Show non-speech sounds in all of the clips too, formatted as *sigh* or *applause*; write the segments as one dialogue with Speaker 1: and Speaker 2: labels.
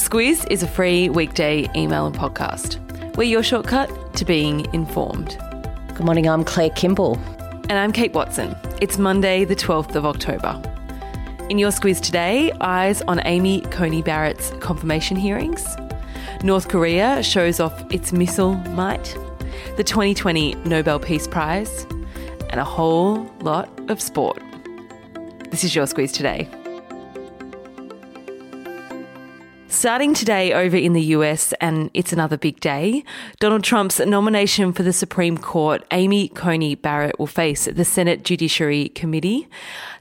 Speaker 1: Squiz is a free weekday email and podcast. We're your shortcut to being informed.
Speaker 2: Good morning, I'm Claire Kimball.
Speaker 1: And I'm Kate Watson. It's Monday, the 12th of October. In your Squiz today, eyes on Amy Coney Barrett's confirmation hearings. North Korea shows off its missile might. The 2020 Nobel Peace Prize. And a whole lot of sport. This is your Squiz today. Starting today over in the US, and it's another big day, Donald Trump's nomination for the Supreme Court, Amy Coney Barrett, will face the Senate Judiciary Committee.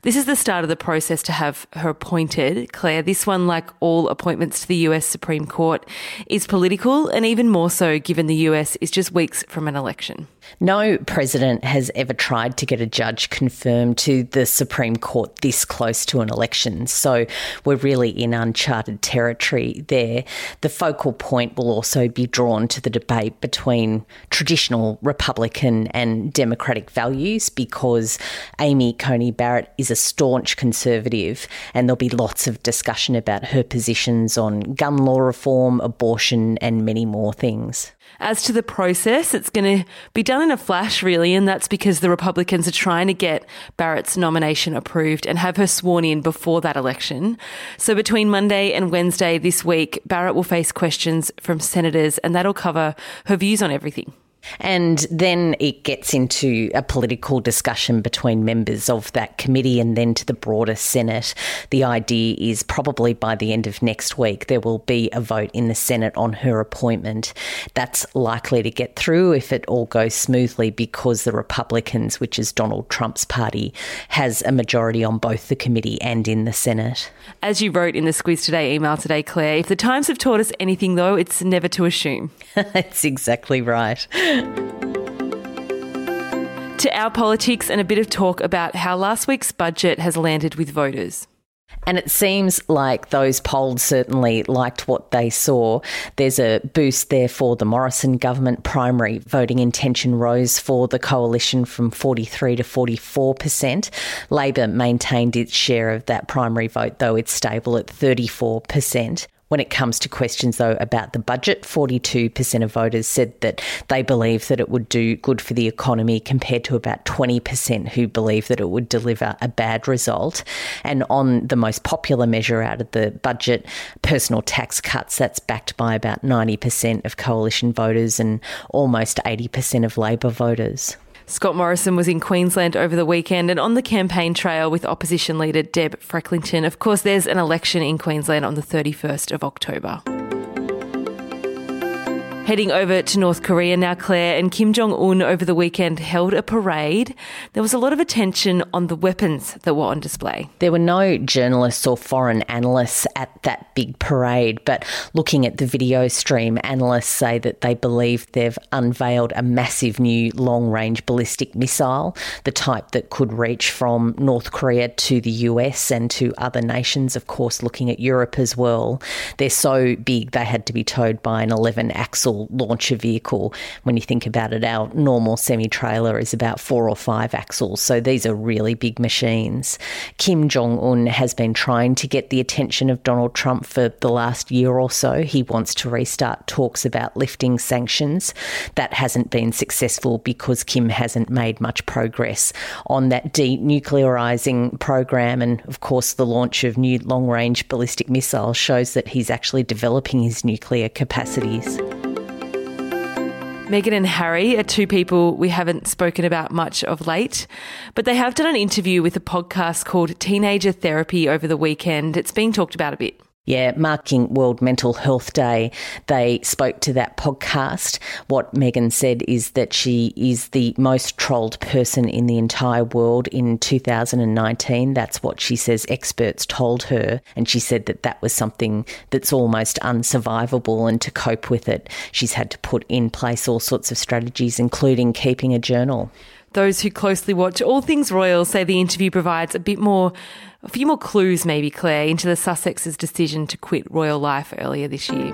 Speaker 1: This is the start of the process to have her appointed. Claire, this one, like all appointments to the US Supreme Court, is political and even more so given the US is just weeks from an election.
Speaker 2: No president has ever tried to get a judge confirmed to the Supreme Court this close to an election. So we're really in uncharted territory there. The focal point will also be drawn to the debate between traditional Republican and Democratic values because Amy Coney Barrett is a staunch conservative, and there'll be lots of discussion about her positions on gun law reform, abortion, and many more things.
Speaker 1: As to the process, it's going to be done in a flash, really, and that's because the Republicans are trying to get Barrett's nomination approved and have her sworn in before that election. So between Monday and Wednesday this week, Barrett will face questions from senators, and that'll cover her views on everything.
Speaker 2: And then it gets into a political discussion between members of that committee and then to the broader Senate. The idea is probably by the end of next week, there will be a vote in the Senate on her appointment. That's likely to get through if it all goes smoothly because the Republicans, which is Donald Trump's party, has a majority on both the committee and in the Senate.
Speaker 1: As you wrote in the Squiz Today email today, Claire, if the Times have taught us anything, though, it's never to assume. *laughs*
Speaker 2: That's exactly right.
Speaker 1: To our politics and a bit of talk about how last week's budget has landed with voters.
Speaker 2: And it seems like those polled certainly liked what they saw. There's a boost there for the Morrison government. Primary voting intention rose for the coalition from 43 to 44%. Labor maintained its share of that primary vote, though it's stable at 34%. When it comes to questions, though, about the budget, 42% of voters said that they believe that it would do good for the economy, compared to about 20% who believe that it would deliver a bad result. And on the most popular measure out of the budget, personal tax cuts, that's backed by about 90% of coalition voters and almost 80% of Labor voters.
Speaker 1: Scott Morrison was in Queensland over the weekend and on the campaign trail with opposition leader Deb Frecklington. Of course, there's an election in Queensland on the 31st of October. Heading over to North Korea now, Claire and Kim Jong un over the weekend held a parade. There was a lot of attention on the weapons that were on display.
Speaker 2: There were no journalists or foreign analysts at that big parade, but looking at the video stream, analysts say that they believe they've unveiled a massive new long range ballistic missile, the type that could reach from North Korea to the US and to other nations, of course, looking at Europe as well. They're so big they had to be towed by an 11 axle launcher vehicle. When you think about it, our normal semi trailer is about four or five axles. So these are really big machines. Kim Jong un has been trying to get the attention of Donald Trump for the last year or so. He wants to restart talks about lifting sanctions. That hasn't been successful because Kim hasn't made much progress on that denuclearizing program. And of course, the launch of new long range ballistic missiles shows that he's actually developing his nuclear capacities.
Speaker 1: Meghan and Harry are two people we haven't spoken about much of late, but they have done an interview with a podcast called Teenager Therapy over the weekend. It's being talked about a bit.
Speaker 2: Yeah, marking World Mental Health Day, they spoke to that podcast. What Meghan said is that she is the most trolled person in the entire world in 2019. That's what she says experts told her. And she said that that was something that's almost unsurvivable. And to cope with it, she's had to put in place all sorts of strategies, including keeping a journal.
Speaker 1: Those who closely watch all things royal say the interview provides a bit more, a few more clues, maybe, Claire, into the Sussex's decision to quit royal life earlier this year.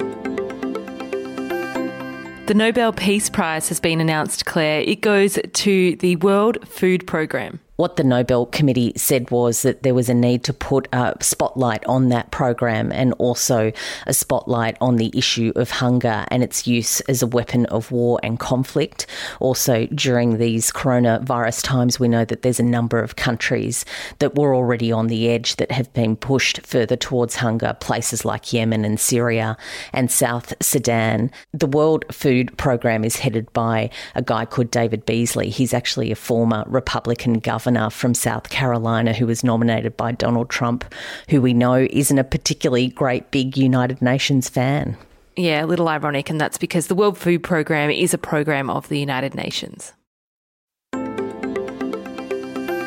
Speaker 1: The Nobel Peace Prize has been announced, Claire. It goes to the World Food Programme.
Speaker 2: What the Nobel Committee said was that there was a need to put a spotlight on that program and also a spotlight on the issue of hunger and its use as a weapon of war and conflict. Also, during these coronavirus times, we know that there's a number of countries that were already on the edge that have been pushed further towards hunger, places like Yemen and Syria and South Sudan. The World Food Program is headed by a guy called David Beasley. He's actually a former Republican governor governor from South Carolina who was nominated by Donald Trump, who we know isn't a particularly great big United Nations fan.
Speaker 1: Yeah, a little ironic, and that's because the World Food Programme is a program of the United Nations.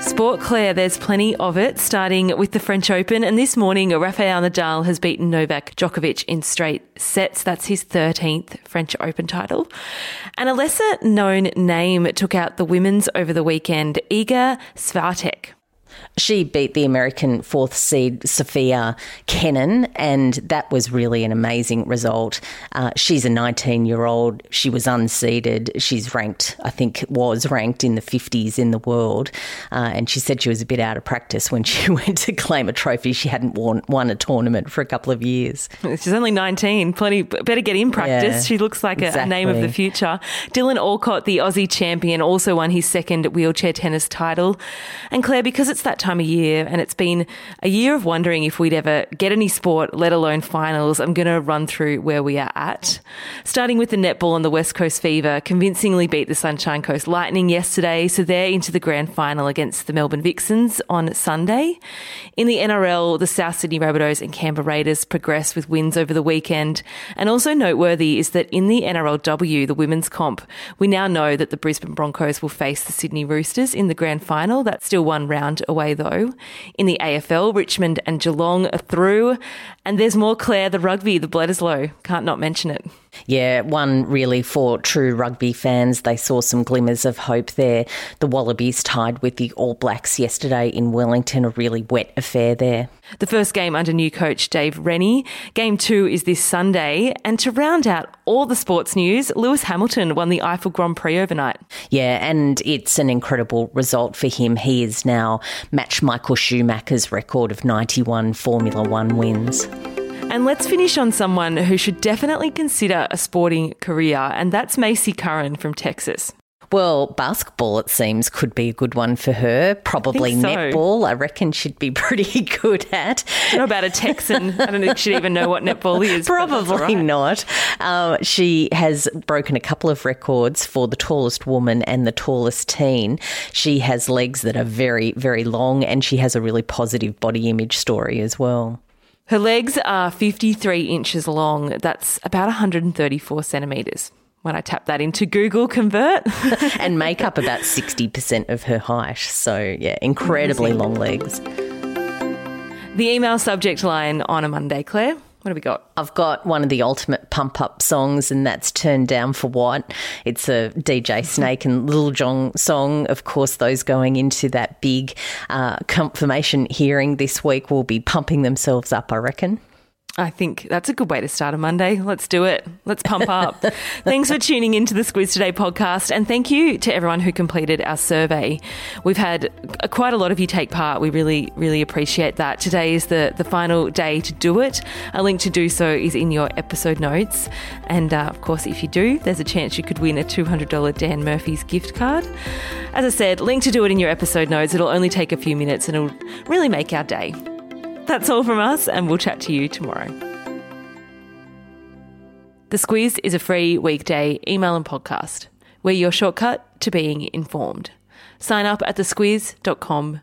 Speaker 1: Sport, Claire, there's plenty of it, starting with the French Open. And this morning, Rafael Nadal has beaten Novak Djokovic in straight sets. That's his 13th French Open title. And a lesser known name took out the women's over the weekend, Iga Swiatek.
Speaker 2: She beat the American fourth seed Sofia Kenin, and that was really an amazing result. Uh, she's a 19 year old. She was unseeded. She's ranked, I think, was ranked in the 50s in the world. Uh, and she said she was a bit out of practice when *laughs* she went to claim a trophy. She hadn't won, won a tournament for a couple of years.
Speaker 1: She's only 19. Plenty better get in practice. Yeah, she looks like exactly. a, name of the future. Dylan Alcott, the Aussie champion, also won his second wheelchair tennis title. And Claire, because it's that time of year, and it's been a year of wondering if we'd ever get any sport, let alone finals. I'm going to run through where we are at. Starting with the netball on the West Coast Fever, convincingly beat the Sunshine Coast Lightning yesterday, so they're into the grand final against the Melbourne Vixens on Sunday. In the NRL, the South Sydney Rabbitohs and Canberra Raiders progress with wins over the weekend. And also noteworthy is that in the NRLW, the women's comp, we now know that the Brisbane Broncos will face the Sydney Roosters in the grand final. That's still one round away away, though. In the AFL, Richmond and Geelong are through. And there's more, Claire, the rugby, the Bledisloe. Can't not mention it.
Speaker 2: Yeah, one really for true rugby fans. They saw some glimmers of hope there. The Wallabies tied with the All Blacks yesterday in Wellington, a really wet affair there.
Speaker 1: The first game under new coach Dave Rennie. Game two is this Sunday. And to round out all the sports news, Lewis Hamilton won the Eifel Grand Prix overnight.
Speaker 2: Yeah, and it's an incredible result for him. He is now matched Michael Schumacher's record of 91 Formula One wins.
Speaker 1: And let's finish on someone who should definitely consider a sporting career, and that's Maci Currin from Texas.
Speaker 2: Well, basketball, it seems, could be a good one for her. Probably I so. netball, I reckon she'd be *laughs* pretty good at.
Speaker 1: Know about a Texan. I don't think she'd even know what netball is.
Speaker 2: Probably
Speaker 1: right.
Speaker 2: not. Uh, she has broken a couple of records for the tallest woman and the tallest teen. She has legs that are very, very long, and she has a really positive body image story as well.
Speaker 1: Her legs are 53 inches long. That's about 134 centimetres when I tap that into Google Convert. *laughs*
Speaker 2: and make up about 60% of her height. So, yeah, incredibly Amazing. long legs.
Speaker 1: The email subject line on a Monday, Claire. What have we got?
Speaker 2: I've got one of the ultimate pump up songs, and that's Turned Down for What. It's a DJ Snake and Lil Jon song. Of course, those going into that big uh, confirmation hearing this week will be pumping themselves up, I reckon.
Speaker 1: I think that's a good way to start a Monday. Let's do it. Let's pump up. *laughs* Thanks for tuning into the Squiz Today podcast. And thank you to everyone who completed our survey. We've had quite a lot of you take part. We really, really appreciate that. Today is the, the final day to do it. A link to do so is in your episode notes. And uh, of course, if you do, there's a chance you could win a $200 Dan Murphy's gift card. As I said, link to do it in your episode notes. It'll only take a few minutes and it'll really make our day. That's all from us, and we'll chat to you tomorrow. The Squiz is a free weekday email and podcast. We're your shortcut to being informed. Sign up at thesquiz.com.